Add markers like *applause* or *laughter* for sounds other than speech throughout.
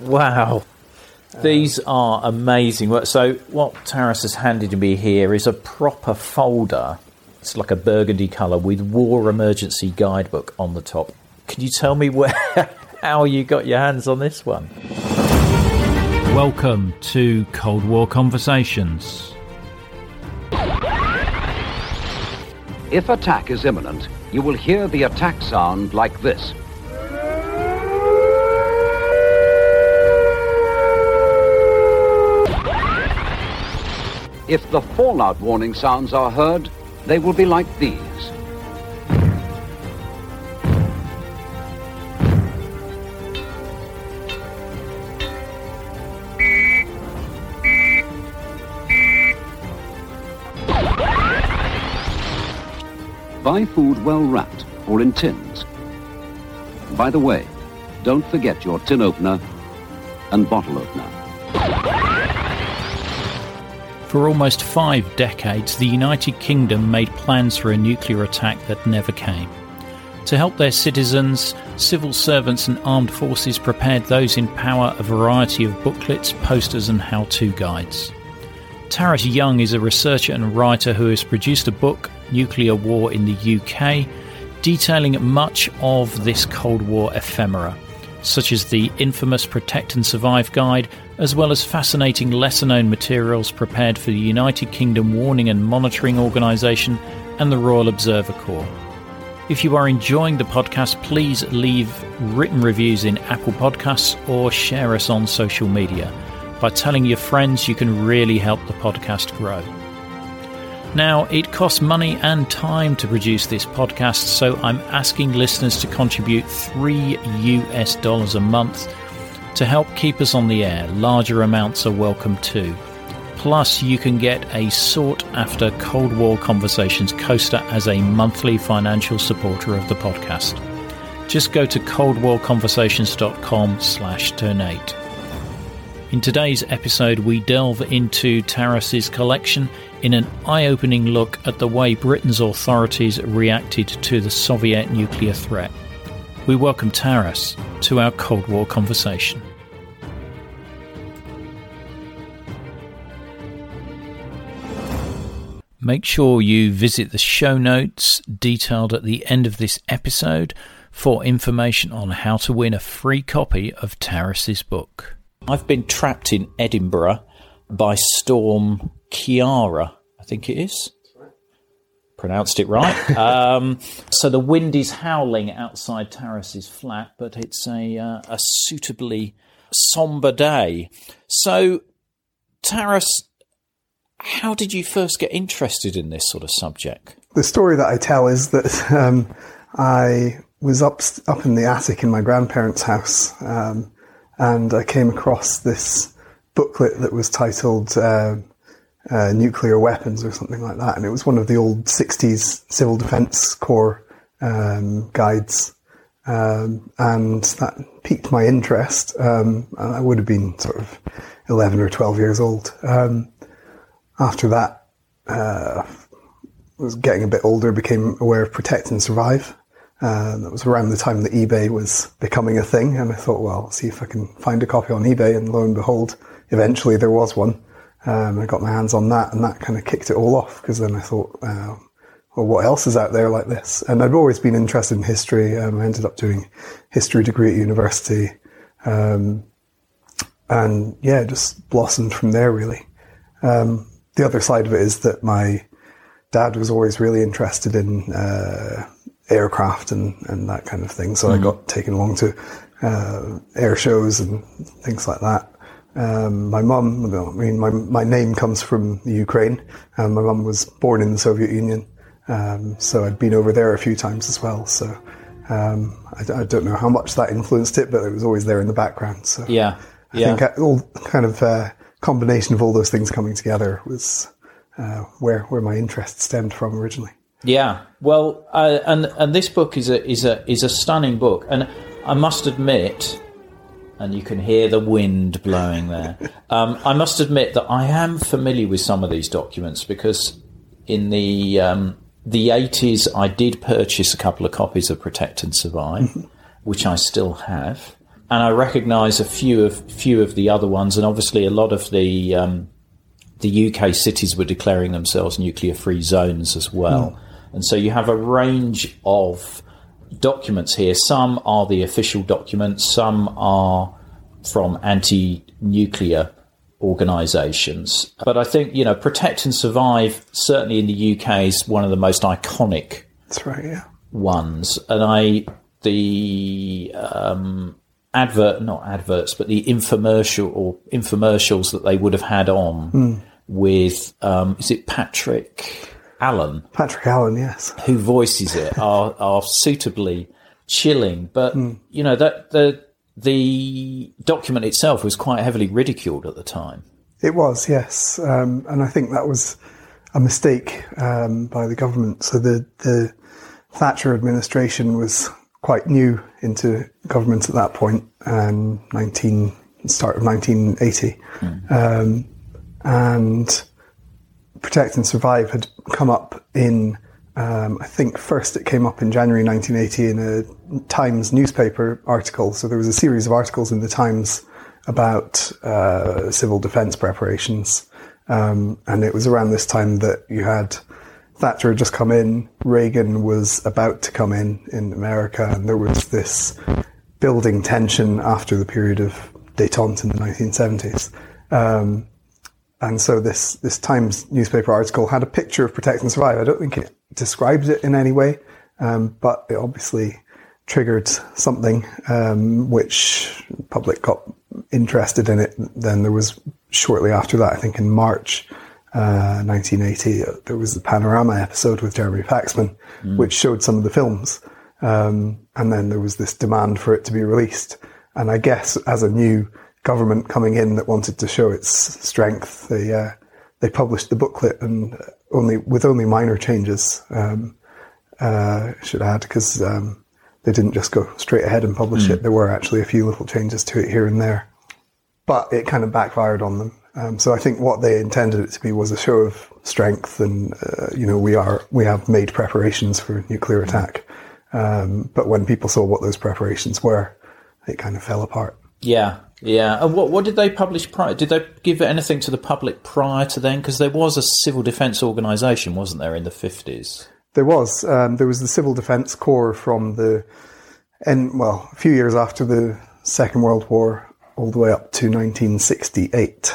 Wow. These are amazing. So, what Taras has handed to me here is a proper folder. It's like a burgundy colour with War Emergency Guidebook on the top. Can you tell me where, *laughs* how you got your hands on this one? Welcome to Cold War Conversations. If attack is imminent, you will hear the attack sound like this. If the fallout warning sounds are heard, they will be like these. Buy food well wrapped or in tins. By the way, don't forget your tin opener and bottle opener. For almost five decades, the United Kingdom made plans for a nuclear attack that never came. To help their citizens, civil servants and armed forces prepared those in power a variety of booklets, posters, and how to guides. Taras Young is a researcher and writer who has produced a book, Nuclear War in the UK, detailing much of this Cold War ephemera, such as the infamous Protect and Survive guide, as well as fascinating lesser known materials prepared for the United Kingdom Warning and Monitoring Organisation and the Royal Observer Corps. If you are enjoying the podcast, please leave written reviews in Apple Podcasts or share us on social media. By telling your friends, you can really help the podcast grow. Now, it costs money and time to produce this podcast, so I'm asking listeners to contribute 3 US dollars a month to help keep us on the air. Larger amounts are welcome too. Plus, you can get a sought after Cold War Conversations coaster as a monthly financial supporter of the podcast. Just go to coldwarconversations.com slash donate. In today's episode, we delve into Taras's collection in an eye opening look at the way Britain's authorities reacted to the Soviet nuclear threat. We welcome Taras to our Cold War conversation. Make sure you visit the show notes detailed at the end of this episode for information on how to win a free copy of Taras's book. I've been trapped in Edinburgh by Storm Ciara, I think it is. Pronounced it right. *laughs* um, so the wind is howling outside Taras's flat, but it's a, uh, a suitably somber day. So, Taras, how did you first get interested in this sort of subject? The story that I tell is that um, I was up up in the attic in my grandparents' house, um, and I came across this booklet that was titled uh, uh, "Nuclear Weapons" or something like that, and it was one of the old '60s Civil Defence Corps um, guides, um, and that piqued my interest. Um, I would have been sort of 11 or 12 years old. Um, after that, uh, was getting a bit older, became aware of Protect and Survive. Uh, that was around the time that eBay was becoming a thing, and I thought, well, I'll see if I can find a copy on eBay. And lo and behold, eventually there was one. Um, I got my hands on that, and that kind of kicked it all off. Because then I thought, uh, well, what else is out there like this? And I'd always been interested in history. Um, I ended up doing history degree at university, um, and yeah, just blossomed from there really. Um, the other side of it is that my dad was always really interested in uh, aircraft and, and that kind of thing. So mm. I got taken along to uh, air shows and things like that. Um, my mum, I mean, my, my name comes from the Ukraine. Um, my mum was born in the Soviet Union. Um, so I'd been over there a few times as well. So um, I, I, don't know how much that influenced it, but it was always there in the background. So yeah, yeah. I think all kind of uh, combination of all those things coming together was uh, where where my interest stemmed from originally. Yeah, well, uh, and and this book is a is a is a stunning book, and I must admit, and you can hear the wind blowing there. *laughs* um, I must admit that I am familiar with some of these documents because in the um, the eighties I did purchase a couple of copies of Protect and Survive, *laughs* which I still have and I recognise a few of few of the other ones, and obviously a lot of the um, the UK cities were declaring themselves nuclear free zones as well. Mm. And so you have a range of documents here. Some are the official documents, some are from anti nuclear organisations. But I think, you know, Protect and Survive, certainly in the UK, is one of the most iconic That's right, yeah. ones. And I, the um, advert, not adverts, but the infomercial or infomercials that they would have had on mm. with, um, is it Patrick Allen? Patrick Allen, yes. Who voices it are, are suitably chilling. But, mm. you know, that, the, the document itself was quite heavily ridiculed at the time. It was, yes. Um, and I think that was a mistake um, by the government. So the, the Thatcher administration was quite new into government at that point, um, 19, start of 1980. Mm. Um, and Protect and Survive had come up in, um, I think first it came up in January 1980 in a Times newspaper article. So there was a series of articles in the Times about uh, civil defence preparations. Um, and it was around this time that you had Thatcher had just come in, Reagan was about to come in in America, and there was this building tension after the period of détente in the 1970s. Um, and so this this Times newspaper article had a picture of Protect and Survive. I don't think it describes it in any way, um, but it obviously triggered something um, which public got interested in it. Then there was shortly after that, I think in March uh, 1980, uh, there was the Panorama episode with Jeremy Paxman, mm. which showed some of the films. Um, and then there was this demand for it to be released. And I guess as a new government coming in that wanted to show its strength, they uh, they published the booklet and only with only minor changes. Um, uh, should add because um, they didn't just go straight ahead and publish mm. it. There were actually a few little changes to it here and there, but it kind of backfired on them. Um, so I think what they intended it to be was a show of strength, and uh, you know we are we have made preparations for nuclear attack. Um, but when people saw what those preparations were, it kind of fell apart. Yeah, yeah. And what what did they publish prior? Did they give anything to the public prior to then? Because there was a civil defence organisation, wasn't there, in the fifties? There was. Um, there was the Civil Defence Corps from the, and well, a few years after the Second World War, all the way up to 1968.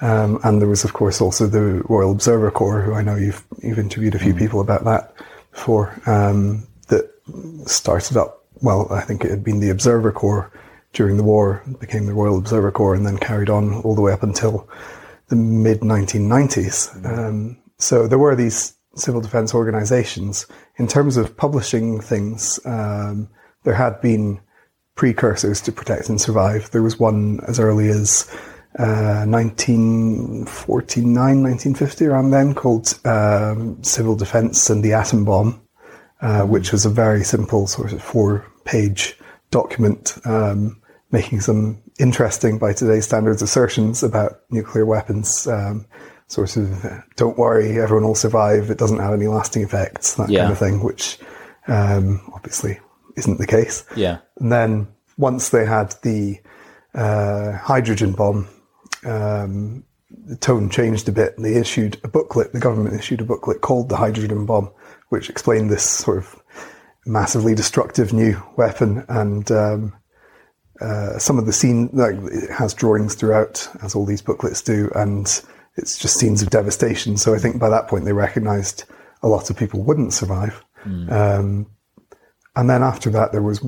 Um, and there was, of course, also the Royal Observer Corps, who I know you've you've interviewed a few mm. people about that before. Um, that started up. Well, I think it had been the Observer Corps during the war, became the Royal Observer Corps, and then carried on all the way up until the mid 1990s. Mm. Um, so there were these civil defence organisations. In terms of publishing things, um, there had been precursors to Protect and Survive. There was one as early as uh, 1949, 1950, around then, called um, Civil Defence and the Atom Bomb, uh, which was a very simple sort of four page document um, making some interesting, by today's standards, assertions about nuclear weapons. Um, sort of, don't worry, everyone will survive. It doesn't have any lasting effects, that yeah. kind of thing, which um, obviously isn't the case. Yeah. And then once they had the uh, hydrogen bomb, um, the tone changed a bit. They issued a booklet. The government issued a booklet called "The Hydrogen Bomb," which explained this sort of massively destructive new weapon and um, uh, some of the scene like it has drawings throughout, as all these booklets do, and it's just scenes of devastation. So I think by that point they recognised a lot of people wouldn't survive. Mm. Um, and then after that, there was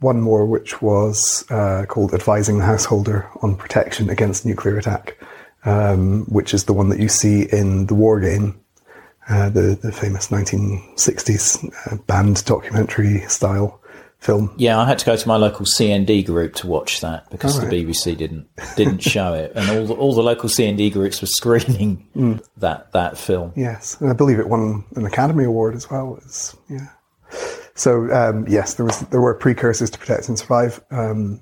one more, which was uh, called "Advising the Householder on Protection Against Nuclear Attack," um, which is the one that you see in the War Game, uh, the the famous 1960s uh, banned documentary style film. Yeah, I had to go to my local CND group to watch that because right. the BBC didn't didn't show it, and all the, all the local CND groups were screening *laughs* mm. that that film. Yes, and I believe it won an Academy Award as well. It's, yeah. So um, yes, there was there were precursors to Protect and Survive, um,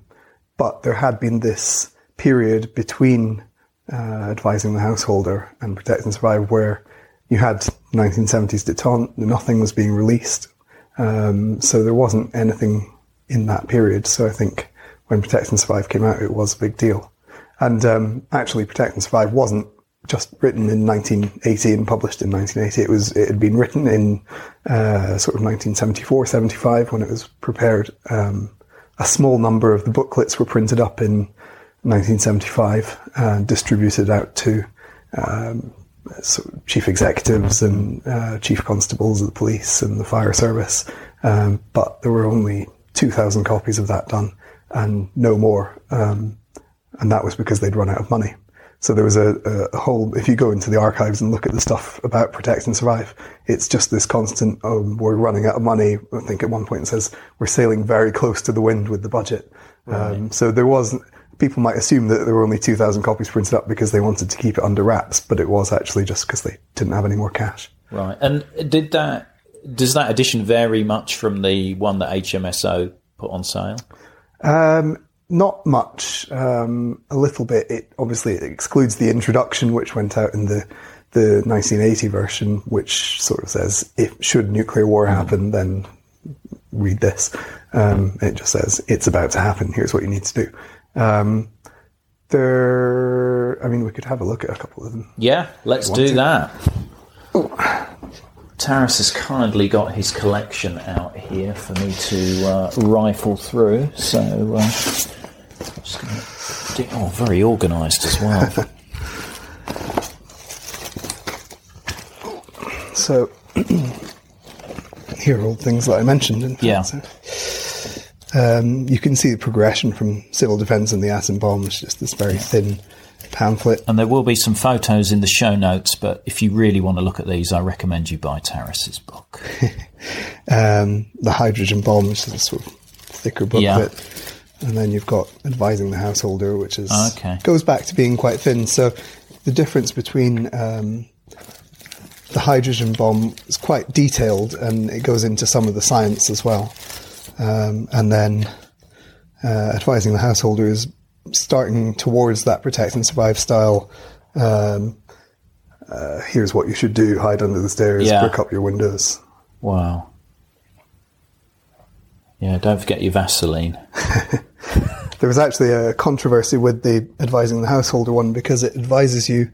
but there had been this period between uh, advising the householder and Protect and Survive where you had 1970s detente, nothing was being released, um, so there wasn't anything in that period. So I think when Protect and Survive came out, it was a big deal. And um, actually, Protect and Survive wasn't just written in 1980 and published in 1980. It was it had been written in uh, sort of 1974, 75 when it was prepared. Um, a small number of the booklets were printed up in 1975 and distributed out to um, sort of chief executives and uh, chief constables of the police and the fire service. Um, but there were only 2,000 copies of that done and no more. Um, and that was because they'd run out of money. So there was a, a, whole, if you go into the archives and look at the stuff about Protect and Survive, it's just this constant, oh, we're running out of money. I think at one point it says we're sailing very close to the wind with the budget. Right. Um, so there was, people might assume that there were only 2,000 copies printed up because they wanted to keep it under wraps, but it was actually just because they didn't have any more cash. Right. And did that, does that edition vary much from the one that HMSO put on sale? Um, not much, um, a little bit. It obviously it excludes the introduction, which went out in the the 1980 version, which sort of says if should nuclear war mm-hmm. happen, then read this. Um, it just says it's about to happen. Here's what you need to do. Um, there, I mean, we could have a look at a couple of them. Yeah, let's do to. that. Taras has kindly got his collection out here for me to uh, rifle through. So, uh, oh, very organised as well. *laughs* so, *clears throat* here are all things that I mentioned. In yeah. Um, you can see the progression from civil defence and the atom bomb. It's just this very thin pamphlet. And there will be some photos in the show notes, but if you really want to look at these, I recommend you buy Taras's book. *laughs* um, the hydrogen bomb, which is a sort of thicker booklet. Yeah. And then you've got advising the householder, which is okay. goes back to being quite thin. So the difference between um, the hydrogen bomb is quite detailed, and it goes into some of the science as well. Um, and then uh, advising the householder is starting towards that protect and survive style. Um, uh, here's what you should do: hide under the stairs, yeah. brick up your windows. Wow. Yeah, don't forget your Vaseline. *laughs* there was actually a controversy with the advising the householder one because it advises you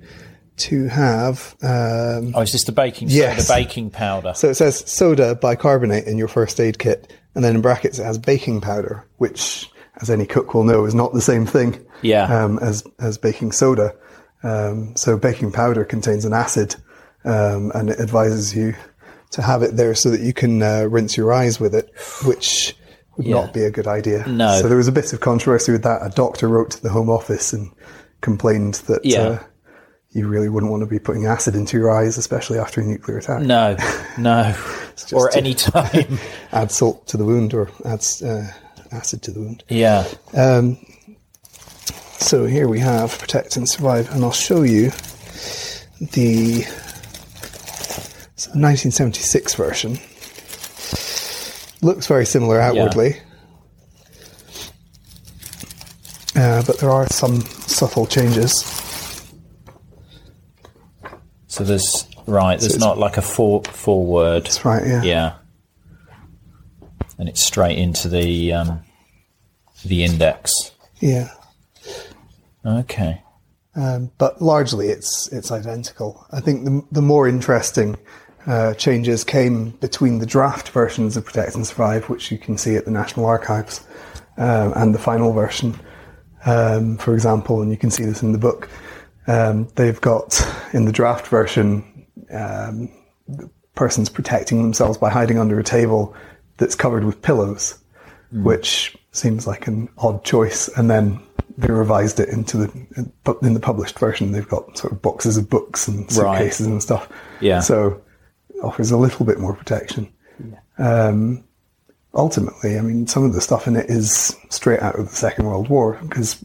to have. Um, oh, is this the baking soda, yes. the baking powder? So it says soda bicarbonate in your first aid kit, and then in brackets it has baking powder, which as any cook will know, is not the same thing yeah. um, as, as baking soda. Um, so baking powder contains an acid, um, and it advises you to have it there so that you can uh, rinse your eyes with it, which would yeah. not be a good idea. No. So there was a bit of controversy with that. A doctor wrote to the Home Office and complained that yeah. uh, you really wouldn't want to be putting acid into your eyes, especially after a nuclear attack. No, no, *laughs* or any time. *laughs* add salt to the wound or add uh, acid to the wound. Yeah. Um, so here we have protect and survive, and I'll show you the 1976 version. Looks very similar outwardly, yeah. uh, but there are some subtle changes. So there's right. There's so not like a four foreword. That's right. Yeah. Yeah and it's straight into the um, the index. Yeah. Okay. Um, but largely, it's it's identical. I think the the more interesting uh, changes came between the draft versions of Protect and Survive, which you can see at the National Archives, um, and the final version. Um, for example, and you can see this in the book. Um, they've got in the draft version, um, the person's protecting themselves by hiding under a table that's covered with pillows, mm. which seems like an odd choice. And then they revised it into the in the published version. They've got sort of boxes of books and suitcases right. and stuff. Yeah. So offers a little bit more protection. Yeah. Um, ultimately, I mean, some of the stuff in it is straight out of the Second World War because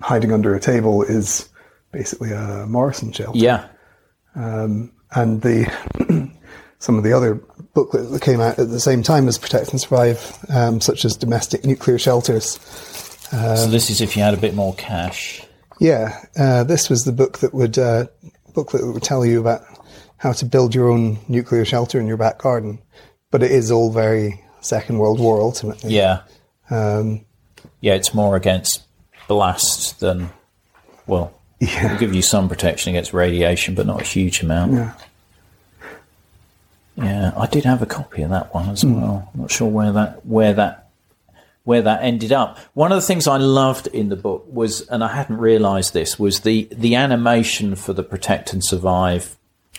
hiding under a table is basically a Morrison shelter. Yeah. Um, and the *clears throat* some of the other booklets that came out at the same time as Protect and Survive, um, such as Domestic Nuclear Shelters. Um, so this is if you had a bit more cash. Yeah, uh, this was the book that would uh, booklet that would tell you about how to build your own nuclear shelter in your back garden. But it is all very Second World War ultimately. Yeah. Um, Yeah, it's more against blast than well. Yeah. It'll give you some protection against radiation, but not a huge amount. Yeah. Yeah, I did have a copy of that one as well. I'm not sure where that where that where that ended up. One of the things I loved in the book was, and I hadn't realised this, was the the animation for the Protect and Survive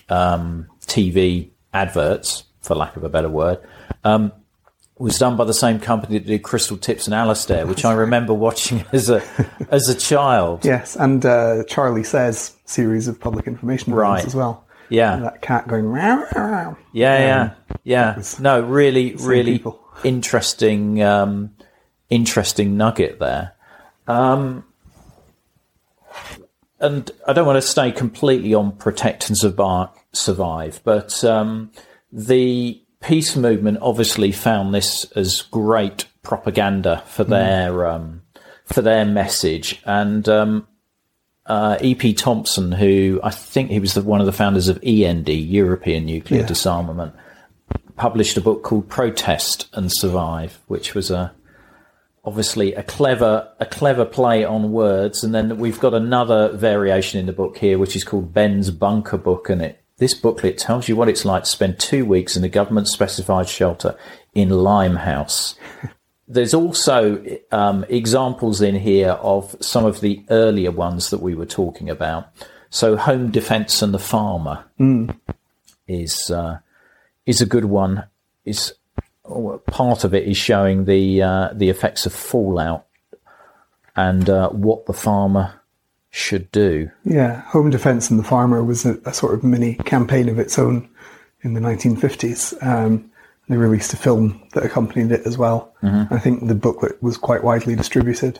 um, TV adverts, for lack of a better word, um, was done by the same company that did Crystal Tips and Alistair, which I remember watching as a as a child. Yes, and uh, Charlie Says series of public information Right. as well. Yeah. And that cat going meow, meow. Yeah, yeah, yeah. No, really, really people. *laughs* interesting, um, interesting nugget there. Um, and I don't want to stay completely on protect and survive, survive but um, the peace movement obviously found this as great propaganda for their um, for their message, and um, uh, E.P. Thompson, who I think he was the, one of the founders of END, European Nuclear Yeah. Disarmament, published a book called Protest and Survive, which was a obviously a clever a clever play on words. And then we've got another variation in the book here, which is called Ben's Bunker Book, and it this booklet tells you what it's like to spend two weeks in a government specified shelter in Limehouse. *laughs* There's also um, examples in here of some of the earlier ones that we were talking about. So, home defence and the farmer is uh, is a good one. Is oh, part of it is showing the uh, the effects of fallout and uh, what the farmer should do. Yeah, Home Defence and the Farmer was a, a sort of mini campaign of its own in the 1950s. Um, they released a film that accompanied it as well. I think the booklet was quite widely distributed.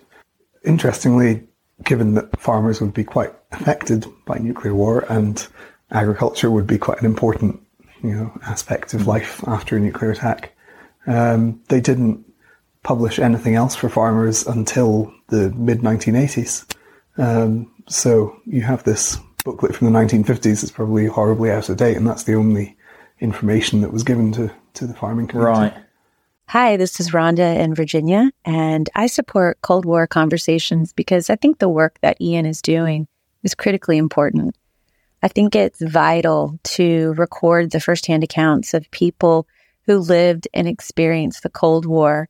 Interestingly, given that farmers would be quite affected by nuclear war and agriculture would be quite an important you know, aspect of life after a nuclear attack, um, they didn't publish anything else for farmers until the mid 1980s. Um, so you have this booklet from the 1950s that's probably horribly out of date, and that's the only information that was given to, to the farming community. Right. Hi, this is Rhonda in Virginia, and I support Cold War conversations because I think the work that Ian is doing is critically important. I think it's vital to record the firsthand accounts of people who lived and experienced the Cold War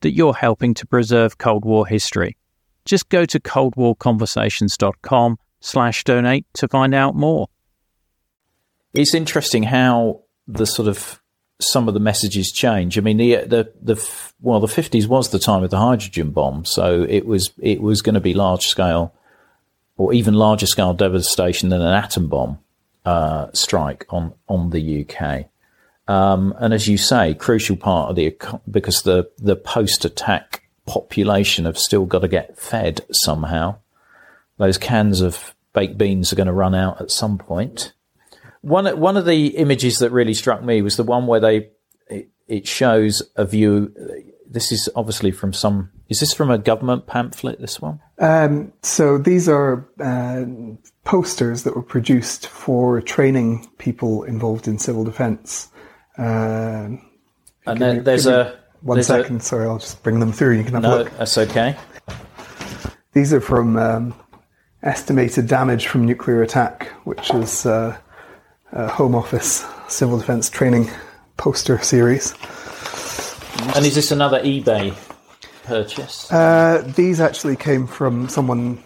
that you're helping to preserve Cold War history. Just go to coldwarconversations.com slash donate to find out more. It's interesting how the sort of some of the messages change. I mean, the the the well, the fifties was the time of the hydrogen bomb, so it was it was going to be large scale, or even larger scale devastation than an atom bomb uh, strike on on the UK. Um, and as you say, crucial part of the because the the post attack population have still got to get fed somehow. Those cans of baked beans are going to run out at some point. One one of the images that really struck me was the one where they it, it shows a view. This is obviously from some. Is this from a government pamphlet? This one. Um, so these are uh, posters that were produced for training people involved in civil defence. Um And there, me- there's a one there's a- Sorry, I'll just bring them through. You can have a no, look. that's okay. These are from um, estimated damage from nuclear attack, which is uh, a Home Office civil defence training poster series. And is this another eBay purchase? Uh, these actually came from someone.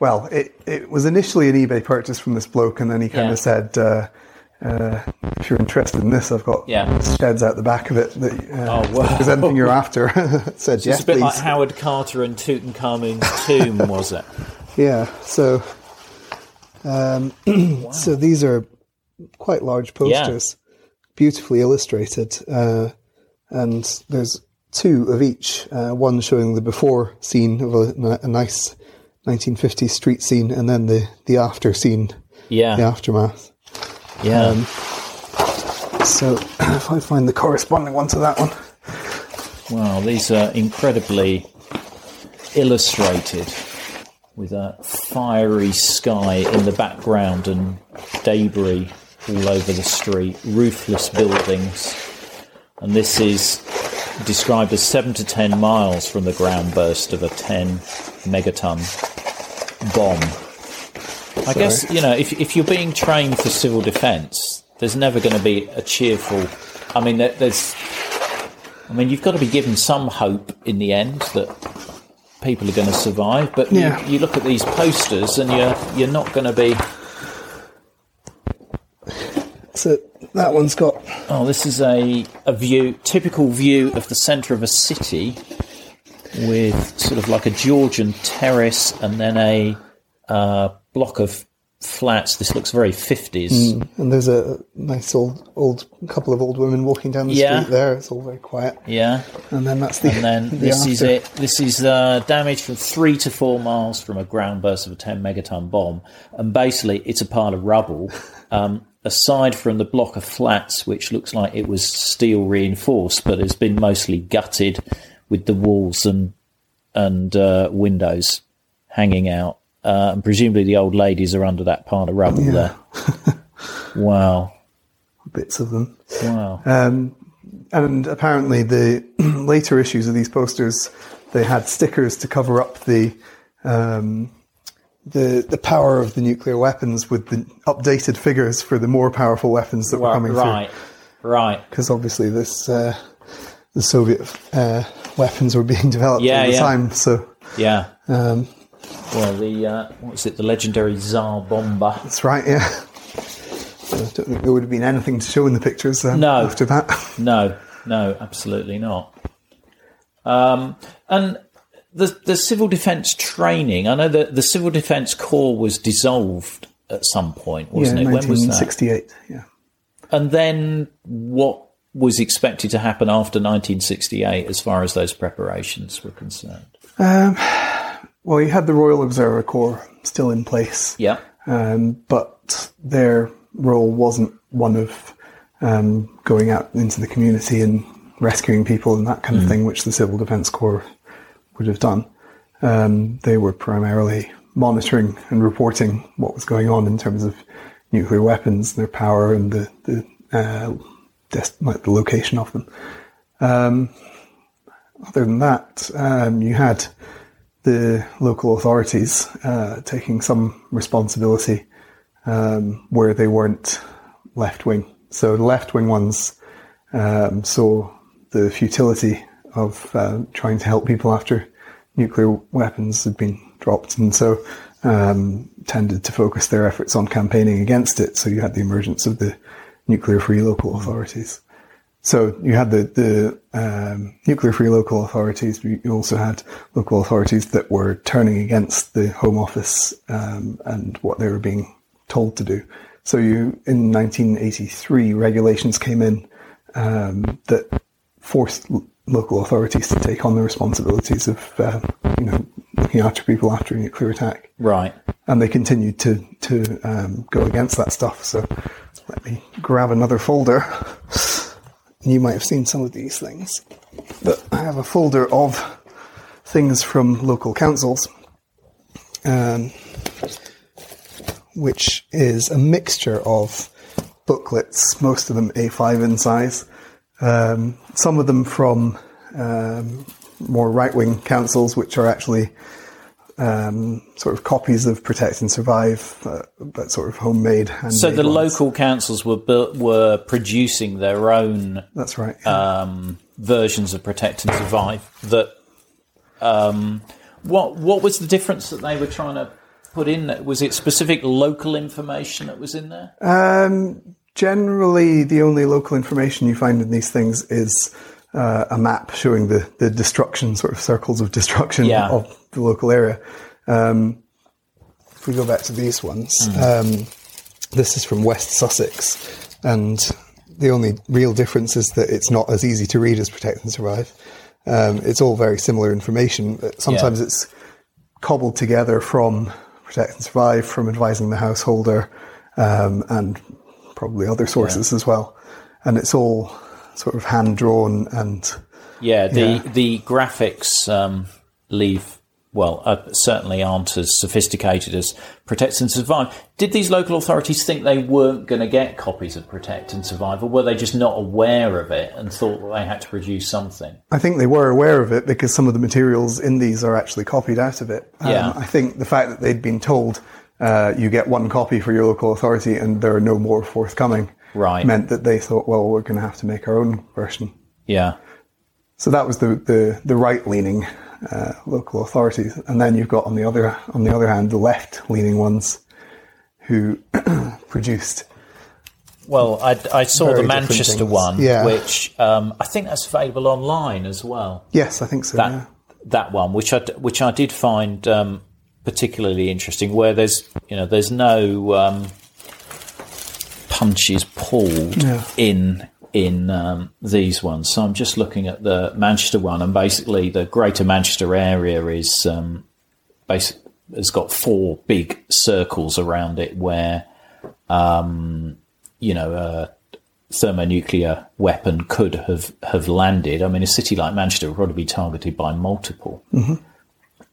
Well, it, it was initially an eBay purchase from this bloke, and then he kind Yeah. of said, uh, uh, "If you're interested in this, I've got Yeah. sheds out the back of it. That, uh, Oh, wow. If anything you're after?" *laughs* said, yes. it's a bit please." like Howard Carter and Tutankhamun's tomb, was it? Yeah. So, um, *clears throat* so these are quite large posters, beautifully illustrated, uh, and there's two of each. Uh, one showing the before scene of a, a, nice 1950s street scene, and then the the after scene, Yeah. the aftermath. Yeah. Um, so *clears throat* if I find the corresponding one to that one, Wow, these are incredibly illustrated with a fiery sky in the background and debris all over the street, roofless buildings. And this is described as 7 to 10 miles from the ground burst of a 10 megaton bomb. I guess, you know, if, if you're being trained for civil defence, there's never going to be a cheerful. I mean, there, there's I mean, you've got to be given some hope in the end that people are going to survive. But you- you, look at these posters, and you're you're not going to be. so that one's got Oh, this is a a view, typical view of the centre of a city, with sort of like a Georgian terrace, and then a uh, block of flats. This looks very fifties. and there's a nice old old couple of old women walking down the Yeah. street there. It's all very quiet, Yeah. and then that's the And then *laughs* the this is it. This is uh, damage from three to four miles from a ground burst of a 10 megaton bomb. And basically, it's a pile of rubble. *laughs* Um, aside from the block of flats, which looks like it was steel reinforced, but has been mostly gutted with the walls and and uh, windows hanging out. Uh, and presumably the old ladies are under that pile of rubble there. *laughs* wow. bits of them. Wow. Um, and apparently, the *clears throat* later issues of these posters they had stickers to cover up the um, the the power of the nuclear weapons with the updated figures for the more powerful weapons that were Right. coming Right. Right. Because obviously, this uh, the Soviet uh, weapons were being *laughs* developed Yeah, at the yeah. time. So Yeah. um, Well, the uh, what's it? The legendary Tsar Bomba. that's right. Yeah. I don't think there would have been anything to show in the pictures um, No. after that. *laughs* No, no, absolutely not. Um, and the the civil defence training. I know that the civil defence corps was dissolved at some point, wasn't yeah, it? When was that? 1968. Yeah. And then what was expected to happen after 1968, as far as those preparations were concerned? Well, you had the Royal Observer Corps still in place. Yeah, um, but their role wasn't one of um, going out into the community and rescuing people and that kind of thing, which the Civil Defence Corps would have done. Um, they were primarily monitoring and reporting what was going on in terms of nuclear weapons, their power, and the the, uh, des- like the location of them. Um, other than that, um, you had the local authorities uh, taking some responsibility um, where they weren't left wing. So the left wing ones um, saw the futility of uh, trying to help people after nuclear weapons had been dropped, and so um, tended to focus their efforts on campaigning against it. So you had the emergence of the nuclear free local authorities. So you had the, the um, nuclear free local authorities. You also had local authorities that were turning against the Home Office um, and what they were being told to do. So you, in 1983, regulations came in um, that forced l- local authorities to take on the responsibilities of, uh, you know, looking after people after a nuclear attack right. and they continued to to um, go against that stuff. So let me grab another folder. *laughs* You might have seen some of these things, but I have a folder of things from local councils, um, which is a mixture of booklets, most of them A5 in size, um, some of them from um, more right wing councils, which are actually um, sort of copies of Protect and Survive, uh, but sort of homemade. So the ones. local councils were built, were producing their own That's right. um, versions of Protect and Survive. That um, what what was the difference that they were trying to put in? there? Was it specific local information that was in there? Um, generally, the only local information you find in these things is uh, a map showing the, the destruction, sort of circles of destruction Yeah. of the local area. Um, if we go back to these ones, um, this is from West Sussex, and the only real difference is that it's not as easy to read as Protect and Survive. Um, it's all very similar information. but Sometimes Yeah. it's cobbled together from Protect and Survive, from advising the householder, um, and probably other sources as well. And it's all sort of hand drawn and Yeah, the Yeah. the graphics um, leave well uh, certainly aren't as sophisticated as Protect and Survive. Did these local authorities think they weren't going to get copies of Protect and Survive, or were they just not aware of it and thought that they had to produce something? I think they were aware of it because some of the materials in these are actually copied out of it. Um, Yeah. I think the fact that they'd been told uh, you get one copy for your local authority and there are no more forthcoming Right. meant that they thought, well, we're going to have to make our own version. Yeah, So that was the the, the right leaning uh, local authorities, and then you've got on the other on the other hand the left leaning ones who *clears throat* produced. Well, I, I saw the Manchester one, Yeah. which um, I think that's available online as well. Yes, I think so. That yeah. that one, which I which I did find um, particularly interesting, where there's you know there's no um, punches pulled Yeah. in in um, these ones. So I'm just looking at the Manchester one, and basically the Greater Manchester area is um, basic has got four big circles around it where um, you know a thermonuclear weapon could have have landed. I mean, a city like Manchester would probably be targeted by multiple.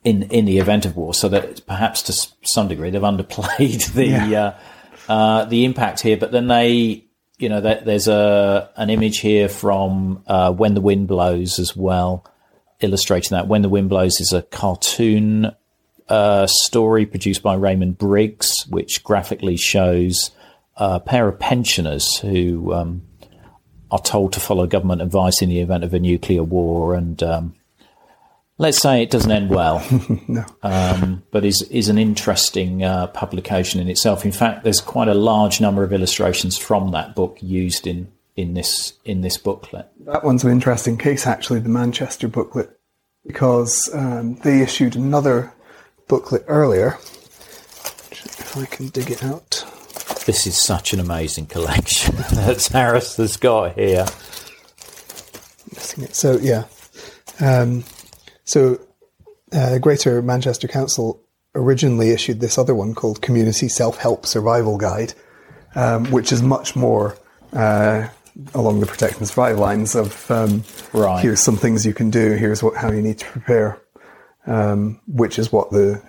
In, in the event of war, so that perhaps to some degree they've underplayed *laughs* the Yeah. uh, uh, the impact here, but then they, you know, there, there's a an image here from uh, When the Wind Blows as well, illustrating that. When the Wind Blows is a cartoon uh, story produced by Raymond Briggs, which graphically shows a pair of pensioners who um, are told to follow government advice in the event of a nuclear war, and um, let's say it doesn't end well *laughs* No. um, but is is an interesting uh, publication in itself. In fact, there's quite a large number of illustrations from that book used in in this in this booklet. That one's an interesting case, actually, the Manchester booklet, because um, they issued another booklet earlier. If I can dig it out. This is such an amazing collection *laughs* that Taras has got here. So, yeah. Um, so, uh, Greater Manchester Council originally issued this other one called Community Self Help Survival Guide, um, which is much more uh, along the protect and survive lines of um, Right. here's some things you can do, here's what how you need to prepare, um, which is what the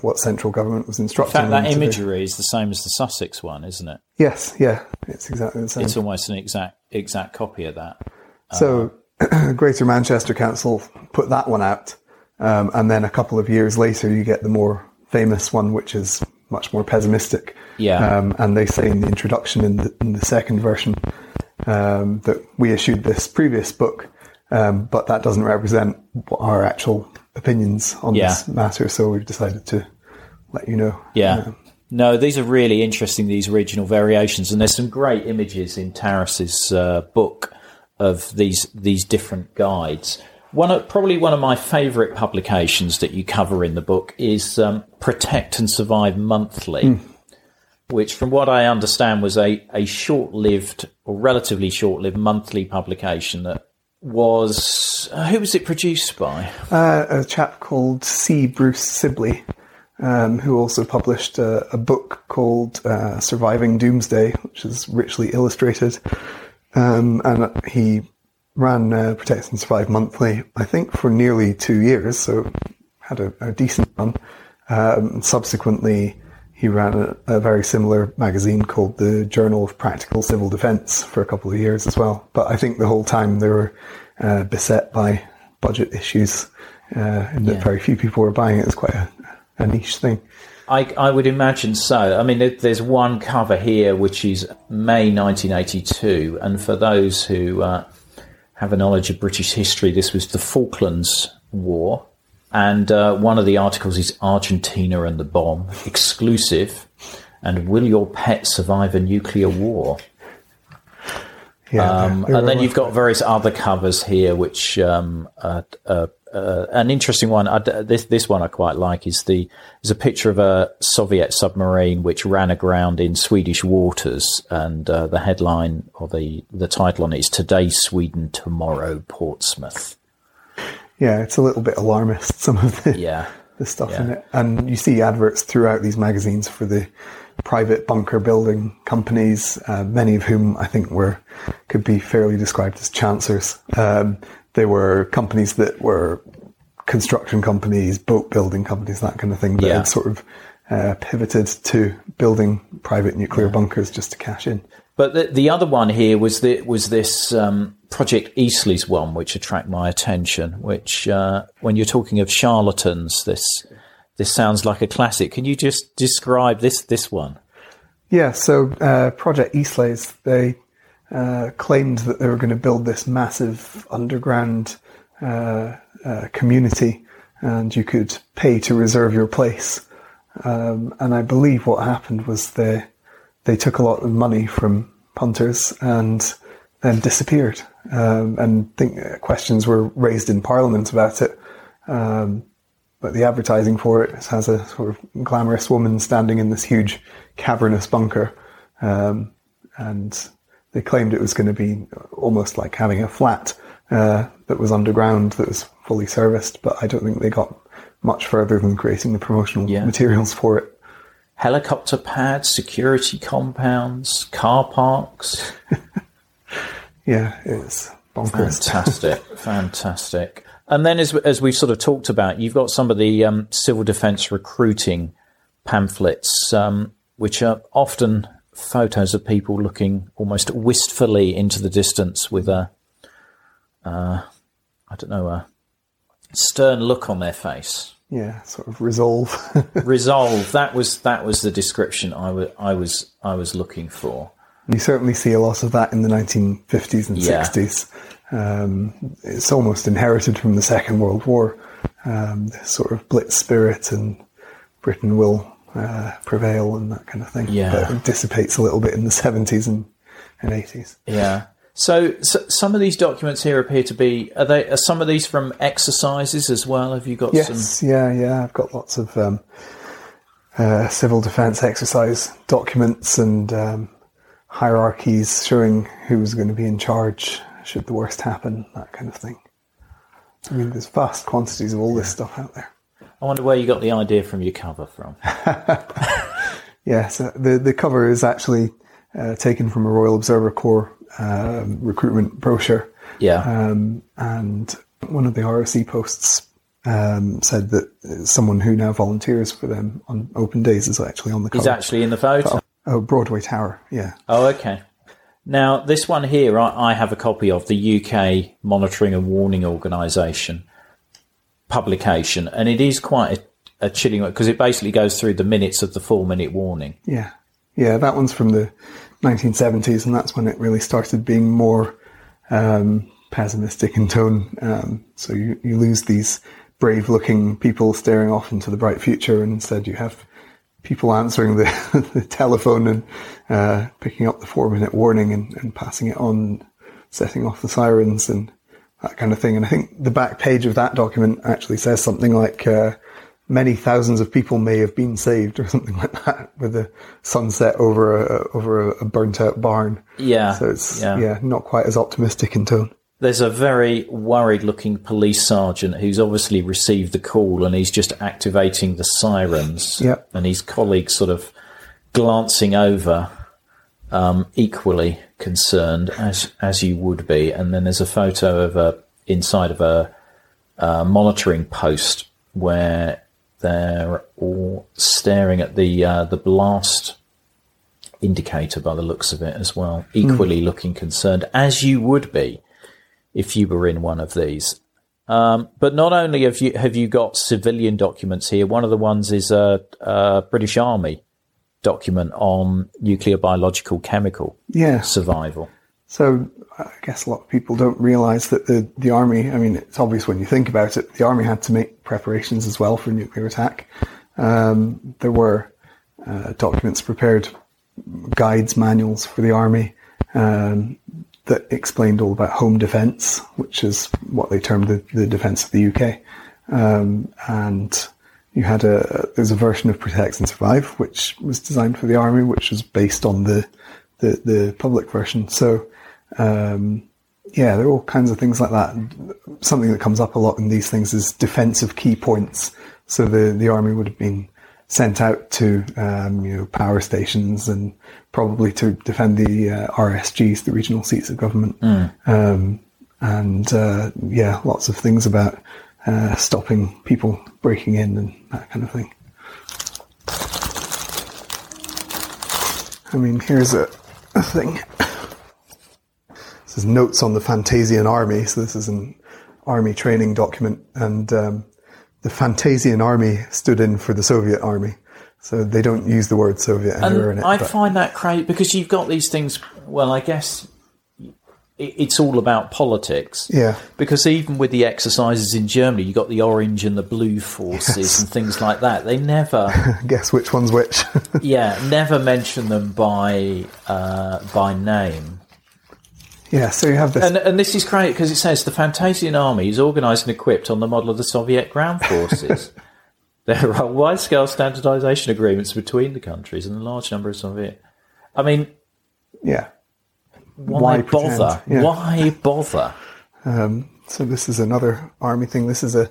what central government was instructing. In fact, that to do. imagery is the same as the Sussex one, isn't it? Yes, yeah, it's exactly the same. It's almost an exact exact copy of that. So, *clears throat* Greater Manchester Council put that one out, um, and then a couple of years later, you get the more famous one, which is much more pessimistic. Yeah. Um, and they say in the introduction in the, in the second version um, that we issued this previous book, um, but that doesn't represent what our actual opinions on Yeah. this matter. So we've decided to let you know. Yeah. No, these are really interesting, these regional variations. And there's some great images in Taras's uh, book of these these different guides. One of, probably one of my favourite publications that you cover in the book is um, Protect and Survive Monthly, which, from what I understand, was a, a short lived or relatively short lived monthly publication that was. Uh, who was it produced by? uh, a chap called C. Bruce Sibley, um, who also published a, a book called uh, Surviving Doomsday, which is richly illustrated. Um, and he ran uh, Protect and Survive monthly, I think, for nearly two years, so had a, a decent run. Um, subsequently, he ran a, a very similar magazine called the Journal of Practical Civil Defence for a couple of years as well. But I think the whole time they were uh, beset by budget issues, uh, and that very few people were buying it. It was quite a, a niche thing. I, I would imagine so. I mean, there's one cover here which is May 1982, and for those who uh, have a knowledge of British history, this was the Falklands War, and uh, one of the articles is Argentina and the bomb, exclusive, and will your pet survive a nuclear war? Yeah, Um, and then you've got various other covers here, which um, uh, uh, uh, an interesting one. I, this this one I quite like is the is a picture of a Soviet submarine which ran aground in Swedish waters, and uh, the headline or the the title on it is "Today Sweden, Tomorrow Portsmouth." yeah, it's a little bit alarmist. *laughs* Some of the Yeah. the stuff Yeah. in it, and you see adverts throughout these magazines for the private bunker building companies, uh, many of whom I think were could be fairly described as chancers. Um, they were companies that were construction companies, boat building companies, that kind of thing, that Yeah. had sort of uh, pivoted to building private nuclear bunkers just to cash in. But the, the other one here was the, was this um, Project Eastleigh's one, which attracted my attention. Which, uh, when you're talking of charlatans, this this sounds like a classic. Can you just describe this this one? Yeah, so uh, Project Eastleigh's, they uh, claimed that they were going to build this massive underground uh, uh, community and you could pay to reserve your place. Um, and I believe what happened was they, they took a lot of money from punters and then disappeared. Um, and think uh, questions were raised in Parliament about it. Um, but the advertising for it has a sort of glamorous woman standing in this huge cavernous bunker, um, and they claimed it was going to be almost like having a flat uh, that was underground that was fully serviced. But I don't think they got much further than creating the promotional Yeah. materials for it. Helicopter pads, security compounds, car parks. *laughs* Yeah, it's bonkers. Fantastic, *laughs* fantastic. And then, as as we've sort of talked about, you've got some of the um, civil defence recruiting pamphlets, um, which are often photos of people looking almost wistfully into the distance with a, uh, I don't know, a stern look on their face. Yeah, sort of resolve. *laughs* Resolve. That was that was the description I wa- I was I was looking for. You certainly see a lot of that in the 1950s and Yeah. 60s. Um, it's almost inherited from the Second World War. Um, this sort of blitz spirit and Britain will uh, prevail and that kind of thing. Yeah. But it dissipates a little bit in the 70s and, and 80s. Yeah. So, so some of these documents here appear to be are they are some of these from exercises as well? Have you got some? Yes, yeah, yeah. I've got lots of um, uh, civil defence exercise documents and um, hierarchies showing who's going to be in charge should the worst happen, that kind of thing. I mean, there's vast quantities of all this stuff out there. I wonder where you got the idea from your cover from. *laughs* Yeah, so the, the cover is actually uh, taken from a Royal Observer Corps um, recruitment brochure. Yeah. Um, and one of the ROC posts um, said that someone who now volunteers for them on open days is actually on the cover. He's actually in the photo. Oh, Broadway Tower. Yeah. Oh, okay. Now, this one here, I, I have a copy of the UK Monitoring and Warning Organisation publication, and it is quite a, a chilling one because it basically goes through the minutes of the four minute warning. Yeah. Yeah. That one's from the 1970s, and that's when it really started being more um, pessimistic in tone. Um, so you, you lose these brave looking people staring off into the bright future, and instead you have people answering the, *laughs* the telephone and uh, picking up the four minute warning and, and passing it on, setting off the sirens and that kind of thing. And I think the back page of that document actually says something like, uh, many thousands of people may have been saved or *laughs* something like that with a sunset over a, over a, burnt out barn. Yeah. So it's, yeah. yeah, not quite as optimistic in tone. There's a very worried looking police sergeant who's obviously received the call and he's just activating the sirens. Yep. And his colleagues sort of glancing over, um, equally concerned as, as you would be. And then there's a photo of a, inside of a, uh, monitoring post where they're all staring at the, uh, the blast indicator by the looks of it as well, equally looking concerned as you would be if you were in one of these. Um, but not only have you have you got civilian documents here. One of the ones is a, a British Army document on nuclear, biological, chemical Yeah. survival. So I guess a lot of people don't realize that the, the army, I mean, it's obvious when you think about it, the army had to make preparations as well for nuclear attack. Um, there were uh, documents prepared, guides, manuals for the army um, that explained all about home defence, which is what they termed the, the defence of the UK. Um, and you had a there's a version of Protect and Survive, which was designed for the army, which was based on the the, the public version. So um, yeah, there are all kinds of things like that. Something that comes up a lot in these things is defensive key points. So the, the army would have been sent out to um, you know power stations and probably to defend the uh, RSGs, the regional seats of government, Mm. um, and uh, yeah, lots of things about uh, stopping people breaking in and that kind of thing. I mean, here's a, a thing. This is notes on the Fantasian army. So this is an army training document, and um, the Fantasian army stood in for the Soviet army. So they don't use the word Soviet anywhere in it. I find that crazy because you've got these things. Well, I guess it's all about politics. Yeah. Because even with the exercises in Germany, you got the orange and the blue forces Yes. and things like that. They never, *laughs* guess which one's which. *laughs* yeah, never mention them by uh, by name. yeah, so you have this. And, and this is great because it says the Fantasian army is organised and equipped on the model of the Soviet ground forces. *laughs* there are wide scale standardisation agreements between the countries and a large number of Soviet. I mean, yeah. Why, Why bother? Yeah. Why bother? So this is another army thing. This is a,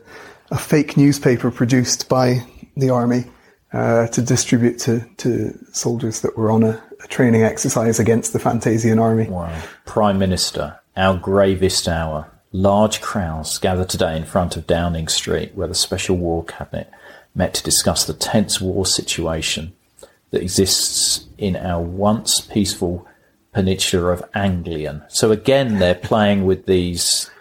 a fake newspaper produced by the army uh, to distribute to, to soldiers that were on a, a training exercise against the Fantasian army. Wow. Prime Minister, our gravest hour. Large crowds gather today in front of Downing Street, where the Special War Cabinet met to discuss the tense war situation that exists in our once peaceful peninsula of Anglian. So again, they're playing with these,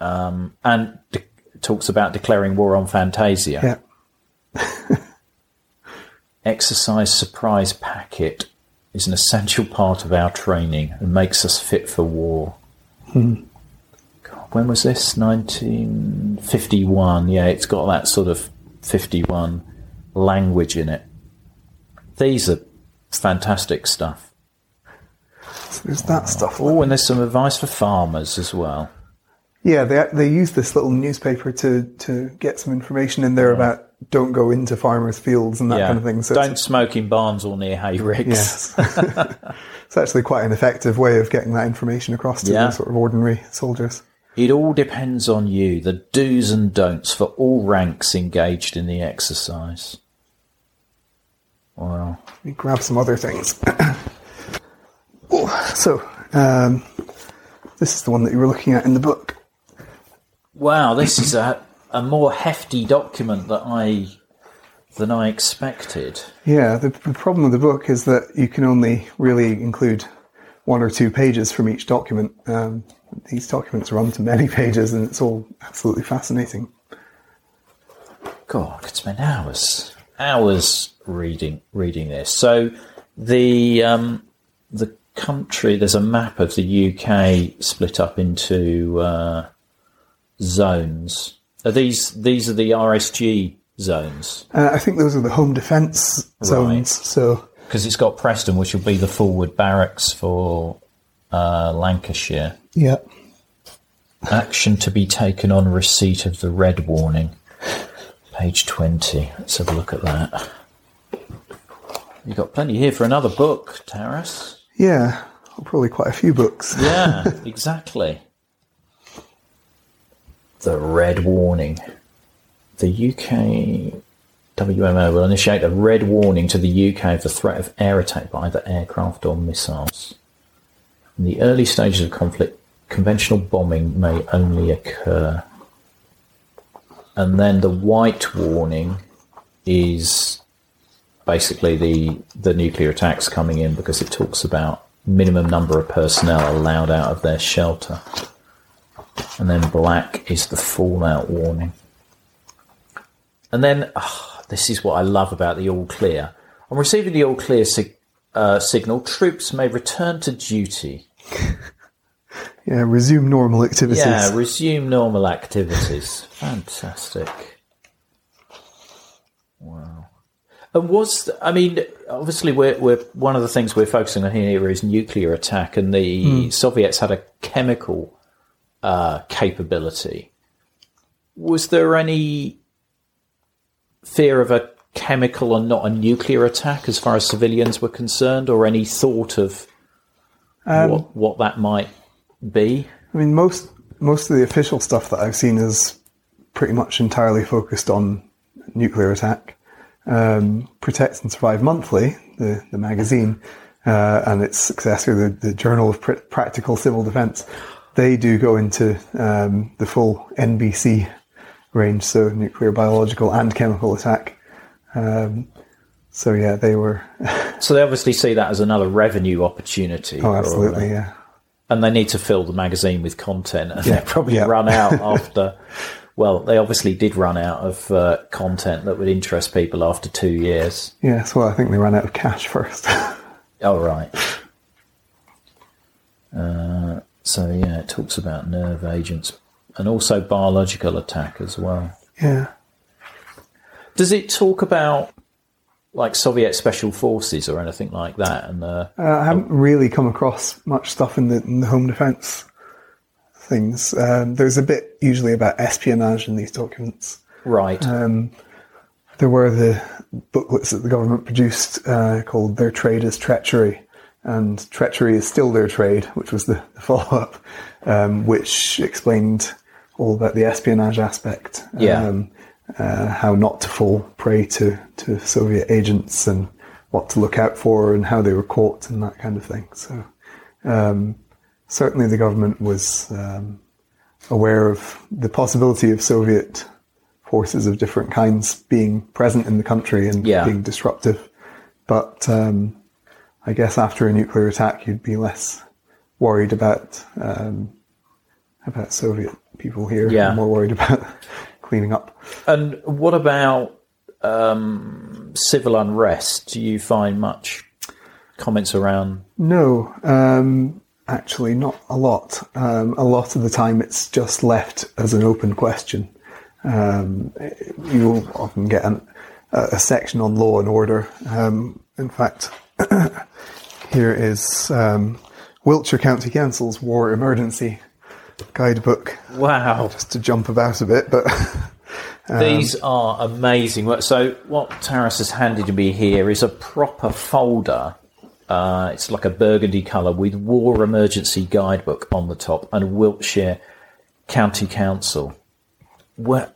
um, and de- talks about declaring war on Fantasia. Yeah. *laughs* Exercise surprise packet is an essential part of our training and makes us fit for war. God, when was this? 1951. Yeah, it's got that sort of 51 language in it. These are fantastic stuff. So there's that stuff. Oh, and there's some advice for farmers as well. Yeah, they they use this little newspaper to to get some information in there about don't go into farmers' fields and that yeah. kind of thing. So Don't smoke in barns or near hay rigs. yes, *laughs* it's actually quite an effective way of getting that information across to Yeah. the sort of ordinary soldiers. It all depends on you, the do's and don'ts for all ranks engaged in the exercise. Well, Let me grab some other things. *clears throat* Oh, so, um, this is the one that you were looking at in the book. wow, this is a, a more hefty document that I than I expected. Yeah, the, the problem with the book is that you can only really include one or two pages from each document. Um, these documents run to many *laughs* pages, and it's all absolutely fascinating. God, I could spend hours, hours reading reading this. So the um, the country there's a map of the UK split up into uh, zones. Are these these are the RSG zones Uh, I think those are the home defence zones. So, because it's got Preston, which will be the forward barracks for uh, Lancashire. yeah, Action to be taken on receipt of the red warning. Page 20. Let's have a look at that. You've got plenty here for another book, Taras. Yeah, probably quite a few books. Yeah, *laughs* exactly. The red warning. The UK WMO will initiate a red warning to the UK of the threat of air attack by either aircraft or missiles. In the early stages of conflict, conventional bombing may only occur. And then the white warning is basically the the nuclear attacks coming in because it talks about minimum number of personnel allowed out of their shelter. And then black is the fallout warning. And then ah, this is what I love about the all clear. On receiving the all clear sig- uh, signal, troops may return to duty. *laughs* Yeah, resume normal activities. Yeah, resume normal activities. Fantastic. Wow. And was I mean, obviously, we're, we're one of the things we're focusing on here is nuclear attack, and the Soviets had a chemical uh, capability. Was there any fear of a chemical and not a nuclear attack as far as civilians were concerned, or any thought of what what that might be? I mean, most most of the official stuff that I've seen is pretty much entirely focused on nuclear attack. Um, Protect and Survive Monthly, the the magazine, uh, and its successor, the, the Journal of Pr- Practical Civil Defense, they do go into um, the full NBC range, so nuclear, biological, and chemical attack. Um, so yeah, they were. *laughs* so they obviously see that as another revenue opportunity. Oh, absolutely, yeah. And they need to fill the magazine with content, and yeah. they probably yeah. run out *laughs* after. Well, they obviously did run out of uh, content that would interest people after two years. Yes, well, I think they ran out of cash first. *laughs* oh, right. Uh, so, yeah, it talks about nerve agents and also biological attack as well. Yeah. Does it talk about like Soviet special forces or anything like that? And uh, uh, I haven't really come across much stuff in the, in the home defense things. Um, there's a bit usually about espionage in these documents. Right. Um, there were the booklets that the government produced uh, called "Their Trade is Treachery," and treachery is still their trade, which was the, the follow-up, um, which explained all about the espionage aspect. Yeah. Um, uh, how not to fall prey to, to Soviet agents and what to look out for and how they were caught and that kind of thing. So um, certainly the government was um, aware of the possibility of Soviet forces of different kinds being present in the country and yeah. being disruptive. But um, I guess after a nuclear attack, you'd be less worried about um, about Soviet people here. Yeah. More worried about *laughs* cleaning up. And what about um, civil unrest? Do you find much comments around? No, um, actually, not a lot. Um, a lot of the time, it's just left as an open question. Um, you'll often get an, a, section on law and order. Um, in fact, *coughs* here is um, Wiltshire County Council's War Emergency guidebook. Wow. Just to jump about a bit, but. *laughs* Um, These are amazing. So, what Taras has handed to me here is a proper folder. Uh, it's like a burgundy colour with War Emergency Guidebook on the top and Wiltshire County Council. Where,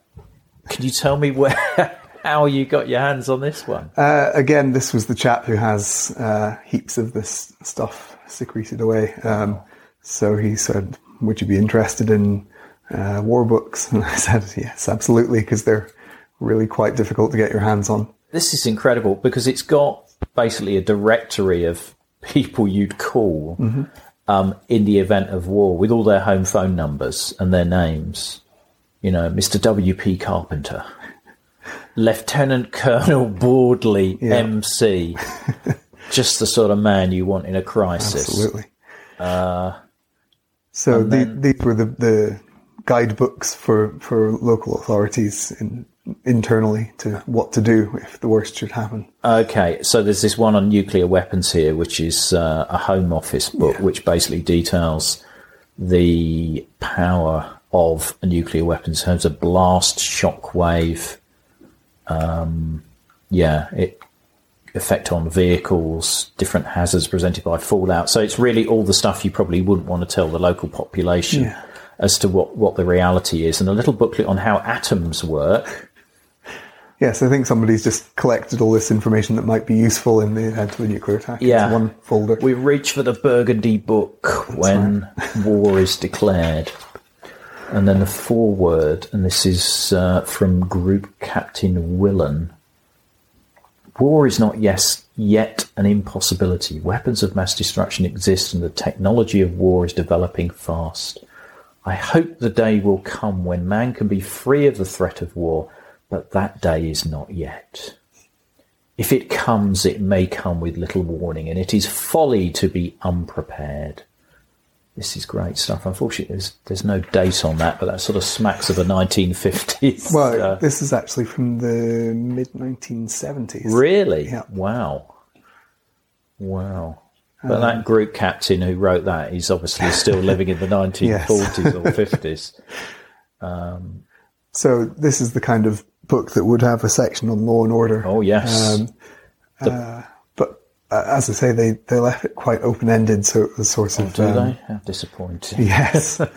can you tell me where, *laughs* how you got your hands on this one? Uh, again, this was the chap who has uh, heaps of this stuff secreted away. Um, so he said, would you be interested in uh, war books? *laughs* And I said, yes, absolutely, because they're really quite difficult to get your hands on. This is incredible because it's got basically a directory of people you'd call mm-hmm. um, in the event of war with all their home phone numbers and their names. You know, Mr. W.P. Carpenter, *laughs* Lieutenant Colonel Boardley, yeah. MC. *laughs* Just the sort of man you want in a crisis. Absolutely. Uh, so the, then, these were the, the guidebooks for, for local authorities in, internally to what to do if the worst should happen. Okay, so there's this one on nuclear weapons here, which is uh, a Home Office book, yeah. which basically details the power of a nuclear weapon in terms of blast, shockwave, um, yeah, it effect on vehicles, different hazards presented by fallout. So it's really all the stuff you probably wouldn't want to tell the local population yeah. as to what, what the reality is. And a little booklet on how atoms work. Yes, I think somebody's just collected all this information that might be useful in the event of a nuclear attack. Yeah. one folder. We reach for the burgundy book That's when war is declared. And then the foreword, and this is uh, from Group Captain Willen War is not yes, yet an impossibility. Weapons of mass destruction exist and the technology of war is developing fast. I hope the day will come when man can be free of the threat of war, but that day is not yet. If it comes, it may come with little warning, and it is folly to be unprepared. This is great stuff. Unfortunately, there's, there's no date on that, but that sort of smacks of the 1950s. Well, uh, this is actually from the mid 1970s. Really? Yeah. Wow. Wow. But um, that group captain who wrote that is obviously still living in the *laughs* 1940s or 50s. *laughs* Um, so this is the kind of book that would have a section on law and order. Oh yes. Um, the, uh, but uh, as I say, they, they left it quite open ended, so it was sort of. Do um, they? How disappointing. *laughs* Yes. *laughs*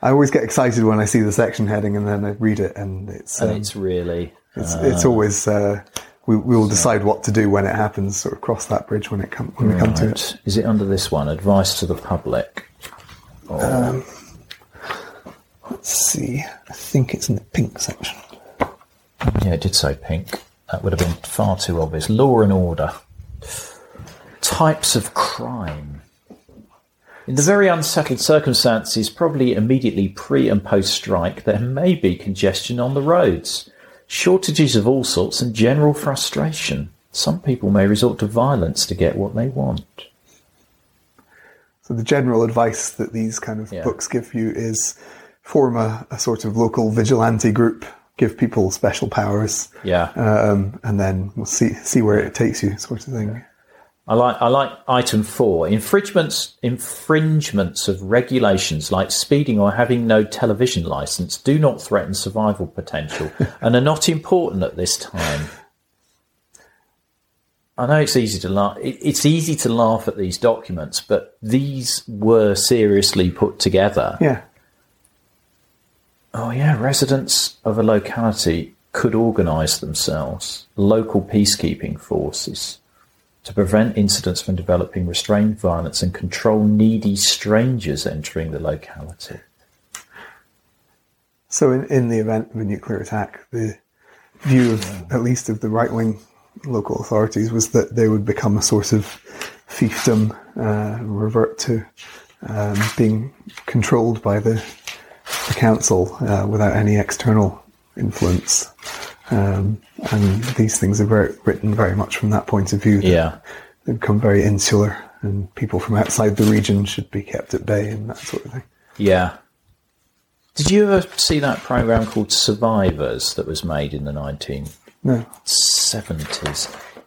I always get excited when I see the section heading and then I read it, and it's And um, it's really. it's, it's always uh, we we will decide what to do when it happens. Sort of cross that bridge when it come when we come to it. Right. Is it under this one? Advice to the public. Let's see. I think it's in the pink section. Yeah, it did say pink. That would have been far too obvious. Law and order. Types of crime. In the very unsettled circumstances, probably immediately pre and post strike, there may be congestion on the roads, shortages of all sorts, and general frustration. Some people may resort to violence to get what they want. So the general advice that these kind of Yeah. books give you is form a, a sort of local vigilante group, give people special powers, Yeah. um, and then we'll see see where it takes you, sort of thing. I like I like item four. Infringements infringements of regulations like speeding or having no television license do not threaten survival potential *laughs* and are not important at this time. I know it's easy to laugh. It's easy to laugh at these documents, but these were seriously put together. Yeah. Oh yeah, residents of a locality could organise themselves, local peacekeeping forces, to prevent incidents from developing restrained violence and control needy strangers entering the locality. So in, in the event of a nuclear attack, the view of at least of the right wing local authorities was that they would become a sort of fiefdom, uh, revert to um, being controlled by the, the council uh, without any external influence. Um, and these things are very, written very much from that point of view. Yeah. They become very insular, and people from outside the region should be kept at bay and that sort of thing. Yeah. Did you ever see that program called Survivors that was made in the 1970s? No.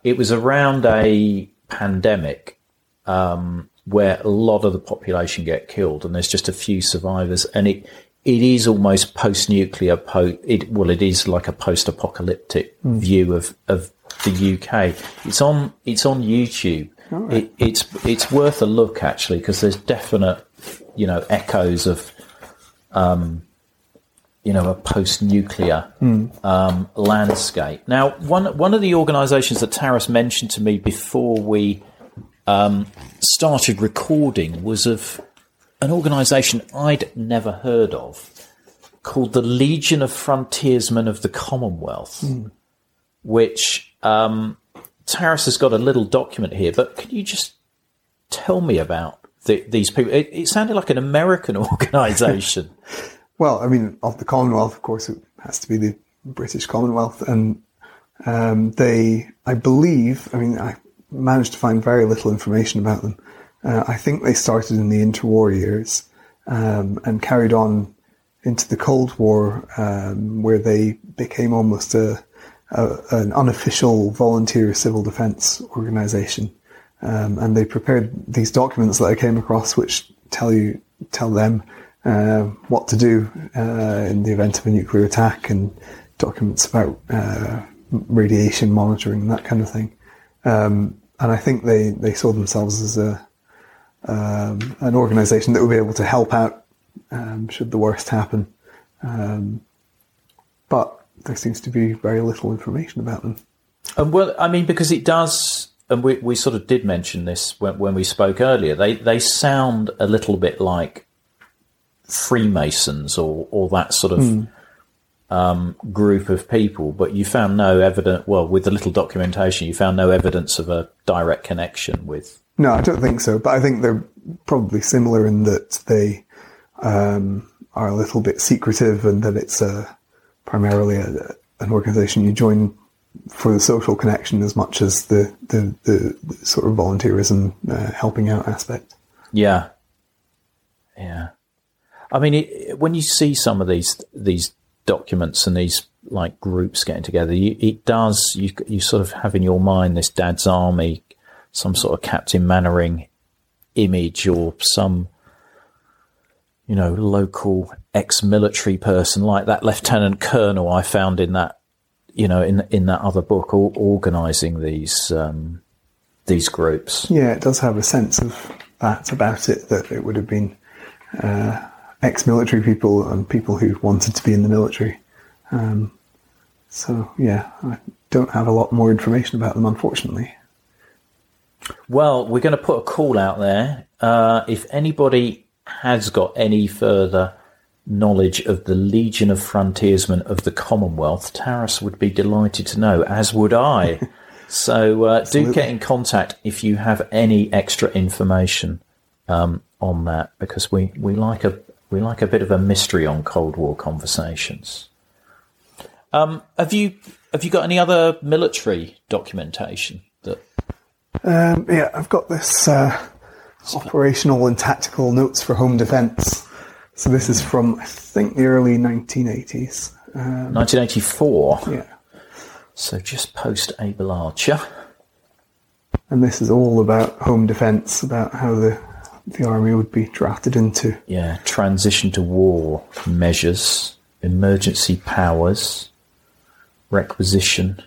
It was around a pandemic um, where a lot of the population get killed, and there's just a few survivors, and it it is almost post-nuclear. Po- it well, it is like a post-apocalyptic view of of the UK. It's on it's on YouTube. It, it's it's worth a look actually because there's definite you know echoes of um, you know a post-nuclear um, landscape. Now, one one of the organisations that Taras mentioned to me before we um, started recording was of an organisation I'd never heard of called the Legion of Frontiersmen of the Commonwealth, which um, Taras has got a little document here. But can you just tell me about the, these people? It, it sounded like an American *laughs* organisation. *laughs* Well, I mean, of the Commonwealth, of course, it has to be the British Commonwealth, and um, they, I believe, I mean, I managed to find very little information about them. Uh, I think they started in the interwar years um, and carried on into the Cold War, um, where they became almost a, a an unofficial volunteer civil defense organization. Um, and they prepared these documents that I came across, which tell you tell them uh, what to do uh, in the event of a nuclear attack, and documents about uh, radiation monitoring and that kind of thing. Um, and I think they, they saw themselves as a um, an organisation that would be able to help out um, should the worst happen. Um, but there seems to be very little information about them. And well, I mean, because it does, and we, we sort of did mention this when, when we spoke earlier. They they sound a little bit like Freemasons or or that sort of um, group of people, but you found no evidence. Well, with the little documentation, you found no evidence of a direct connection with. No, I don't think so. But I think they're probably similar in that they um, are a little bit secretive, and that it's a, primarily a, an organisation you join for the social connection as much as the the, the, sort of volunteerism, uh, helping out aspect. Yeah, yeah. I mean, it, when you see some of these these documents and these like groups getting together, you, it does you you sort of have in your mind this Dad's Army, some sort of Captain Mainwaring image or some you know local ex-military person like that Lieutenant Colonel I found in that you know in in that other book, or organising these um, these groups. Yeah, it does have a sense of that about it, that it would have been uh, ex military people and people who wanted to be in the military. Um, so, yeah, I don't have a lot more information about them, unfortunately. Well, we're going to put a call out there. Uh, if anybody has got any further knowledge of the Legion of Frontiersmen of the Commonwealth, Taras would be delighted to know, as would I. *laughs* so uh, do get in contact if you have any extra information um, on that, because we, we like a we like a bit of a mystery on Cold War conversations. Um, have you have you got any other military documentation that? Um, yeah, I've got this uh, operational and tactical notes for home defence. So this is from I think the early 1980s. Um, 1984. Yeah. So just post Able Archer. And this is all about home defence, about how the the army would be drafted into. Yeah, transition to war measures, emergency powers, requisition,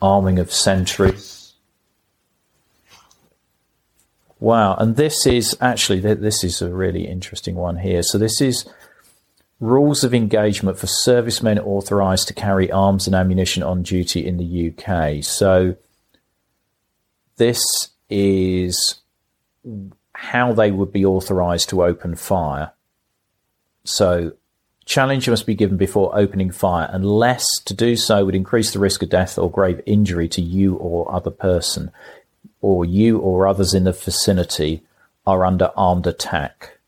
arming of sentries. Wow, and this is actually this is a really interesting one here. So this is rules of engagement for servicemen authorised to carry arms and ammunition on duty in the UK. So this is how they would be authorised to open fire. So challenge must be given before opening fire, unless to do so would increase the risk of death or grave injury to you or other person, or you or others in the vicinity are under armed attack.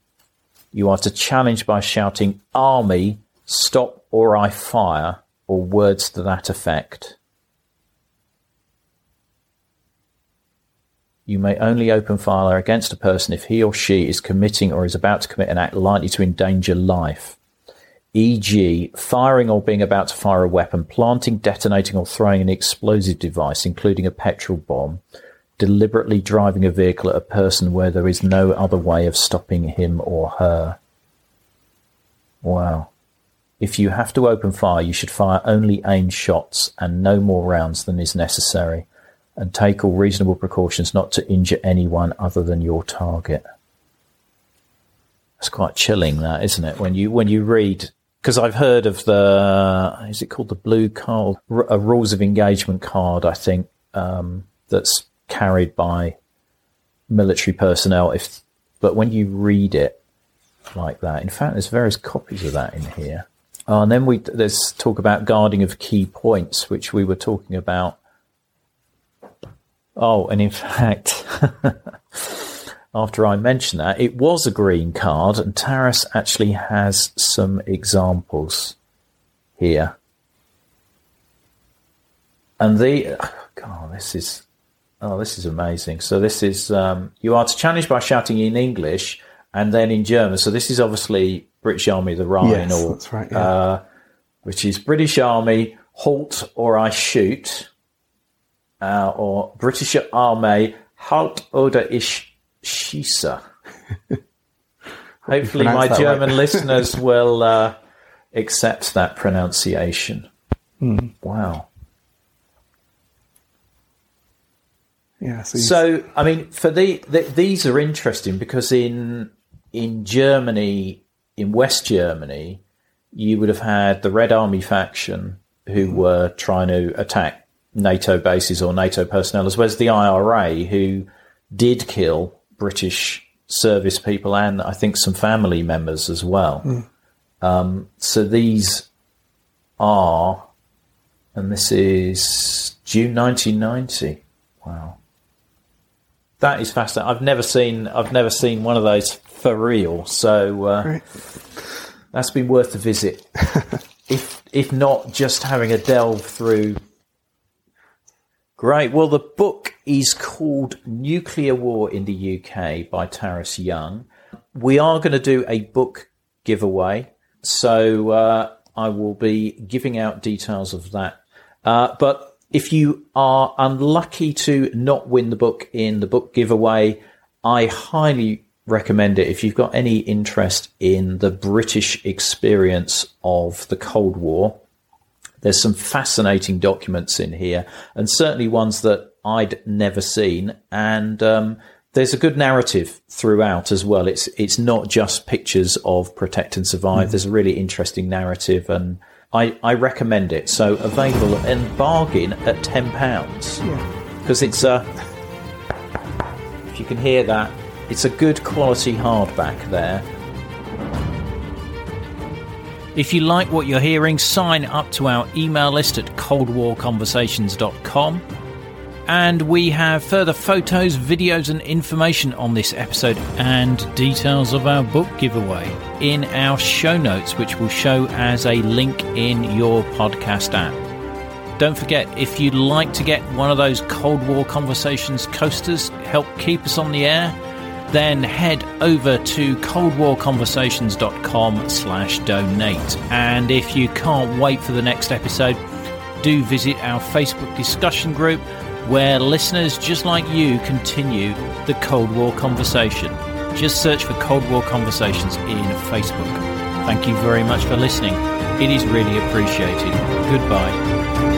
You are to challenge by shouting, Army, stop or I fire, or words to that effect. You may only open fire against a person if he or she is committing or is about to commit an act likely to endanger life e.g., firing or being about to fire a weapon, planting, detonating, or throwing an explosive device, including a petrol bomb, deliberately driving a vehicle at a person where there is no other way of stopping him or her. Wow. If you have to open fire, you should fire only aimed shots and no more rounds than is necessary, and take all reasonable precautions not to injure anyone other than your target. That's quite chilling, that isn't it? When you when you read because I've heard of the is it called the blue card, a rules of engagement card, I think um, that's carried by military personnel. If but when you read it like that, in fact, there's various copies of that in here. And then we there's talk about guarding of key points, which we were talking about. Oh, and in *laughs* fact. after I mentioned that, it was a green card, and Taras actually has some examples here. And the oh God, this is oh, this is amazing. So this is um, you are to challenge by shouting in English and then in German. So this is obviously British Army, the Rhine, yes, or right, yeah. uh, which is British Army, halt or I shoot, uh, or British Army, halt oder ich Shisa. *laughs* Hopefully, my German *laughs* listeners will uh, accept that pronunciation. Mm. Wow. Yeah. So, so, I mean, for the, the these are interesting because in in Germany, in West Germany, you would have had the Red Army faction who mm. were trying to attack NATO bases or NATO personnel, as well as the IRA who did kill British service people and I think some family members as well. Mm. Um, so these are, and this is June 1990. Wow, that is fascinating. I've never seen I've never seen one of those for real. So uh, that's been worth a visit. *laughs* if if not just having a delve through Great. Well, the book is called Nuclear War in the UK by Taras Young. We are going to do a book giveaway. So uh, I will be giving out details of that. Uh, but if you are unlucky to not win the book in the book giveaway, I highly recommend it if you've got any interest in the British experience of the Cold War there's some fascinating documents in here, and certainly ones that I'd never seen, and um, there's a good narrative throughout as well. It's it's not just pictures of protect and survive. Mm. There's a really interesting narrative, and I, I recommend it. So available and bargain at ten pounds because yeah. it's a. If you can hear that, it's a good quality hardback there. If you like what you're hearing, sign up to our email list at coldwarconversations.com. And we have further photos, videos, and information on this episode and details of our book giveaway in our show notes, which will show as a link in your podcast app. Don't forget, if you'd like to get one of those Cold War Conversations coasters, help keep us on the air, then head over to coldwarconversations.com slash donate. And if you can't wait for the next episode, do visit our Facebook discussion group where listeners just like you continue the Cold War conversation. Just search for Cold War Conversations in Facebook. Thank you very much for listening. It is really appreciated. Goodbye.